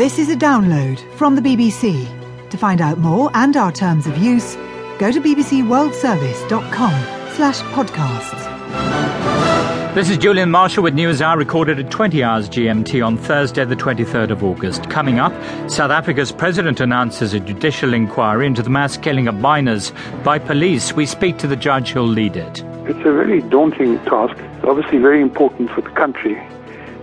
This is a download from the BBC. To find out more and our terms of use, go to bbcworldservice.com slash podcasts. This is Julian Marshall with News Hour recorded at 20 hours GMT on Thursday, the 23rd of August. Coming up, South Africa's president announces a judicial inquiry into the mass killing of miners by police. We speak to the judge who'll lead it. It's a very daunting task. Obviously very important for the country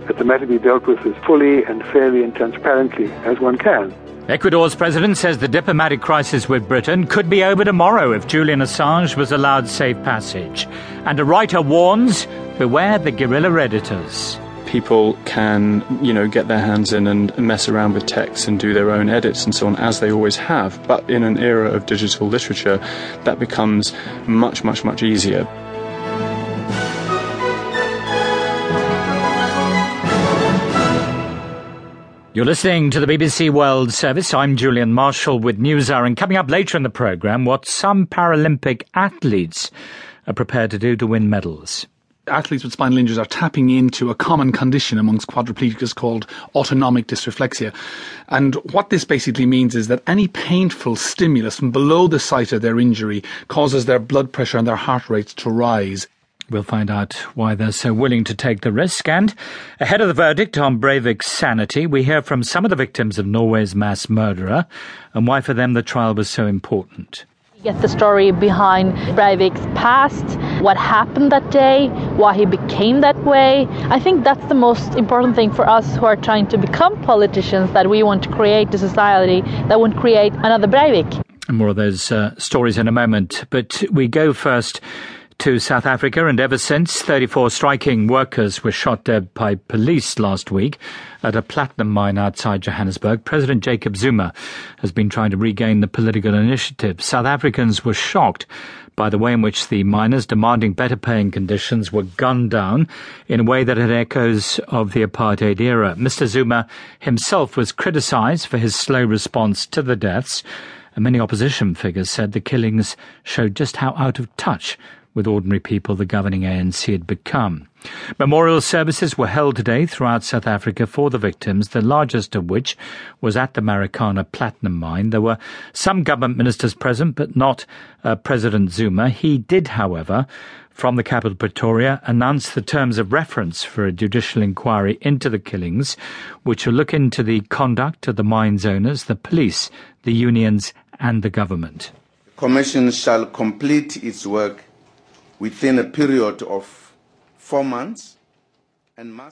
that the matter be dealt with as fully and fairly and transparently as one can. Ecuador's president says the diplomatic crisis with Britain could be over tomorrow if Julian Assange was allowed safe passage. And a writer warns beware the guerrilla editors. People can, you know, get their hands in and mess around with text and do their own edits and so on, as they always have. But in an era of digital literature, that becomes much, much, much easier. You're listening to the BBC World Service. I'm Julian Marshall with NewsHour, and coming up later in the programme, what some Paralympic athletes are prepared to do to win medals. Athletes with spinal injuries are tapping into a common condition amongst quadriplegics called autonomic dysreflexia. And what this basically means is that any painful stimulus from below the site of their injury causes their blood pressure and their heart rates to rise. We'll find out why they're so willing to take the risk. And ahead of the verdict on Breivik's sanity, we hear from some of the victims of Norway's mass murderer and why for them the trial was so important. Get the story behind Breivik's past, what happened that day, why he became that way. I think that's the most important thing for us who are trying to become politicians that we want to create a society that won't create another Breivik. More of those uh, stories in a moment. But we go first to South Africa, and ever since, 34 striking workers were shot dead by police last week at a platinum mine outside Johannesburg. President Jacob Zuma has been trying to regain the political initiative. South Africans were shocked by the way in which the miners demanding better paying conditions were gunned down in a way that had echoes of the apartheid era. Mr. Zuma himself was criticized for his slow response to the deaths, and many opposition figures said the killings showed just how out of touch with ordinary people the governing ANC had become. Memorial services were held today throughout South Africa for the victims, the largest of which was at the Marikana platinum mine. There were some government ministers present, but not uh, President Zuma. He did, however, from the capital Pretoria, announce the terms of reference for a judicial inquiry into the killings, which will look into the conduct of the mine's owners, the police, the unions, and the government. The Commission shall complete its work within a period of four months and must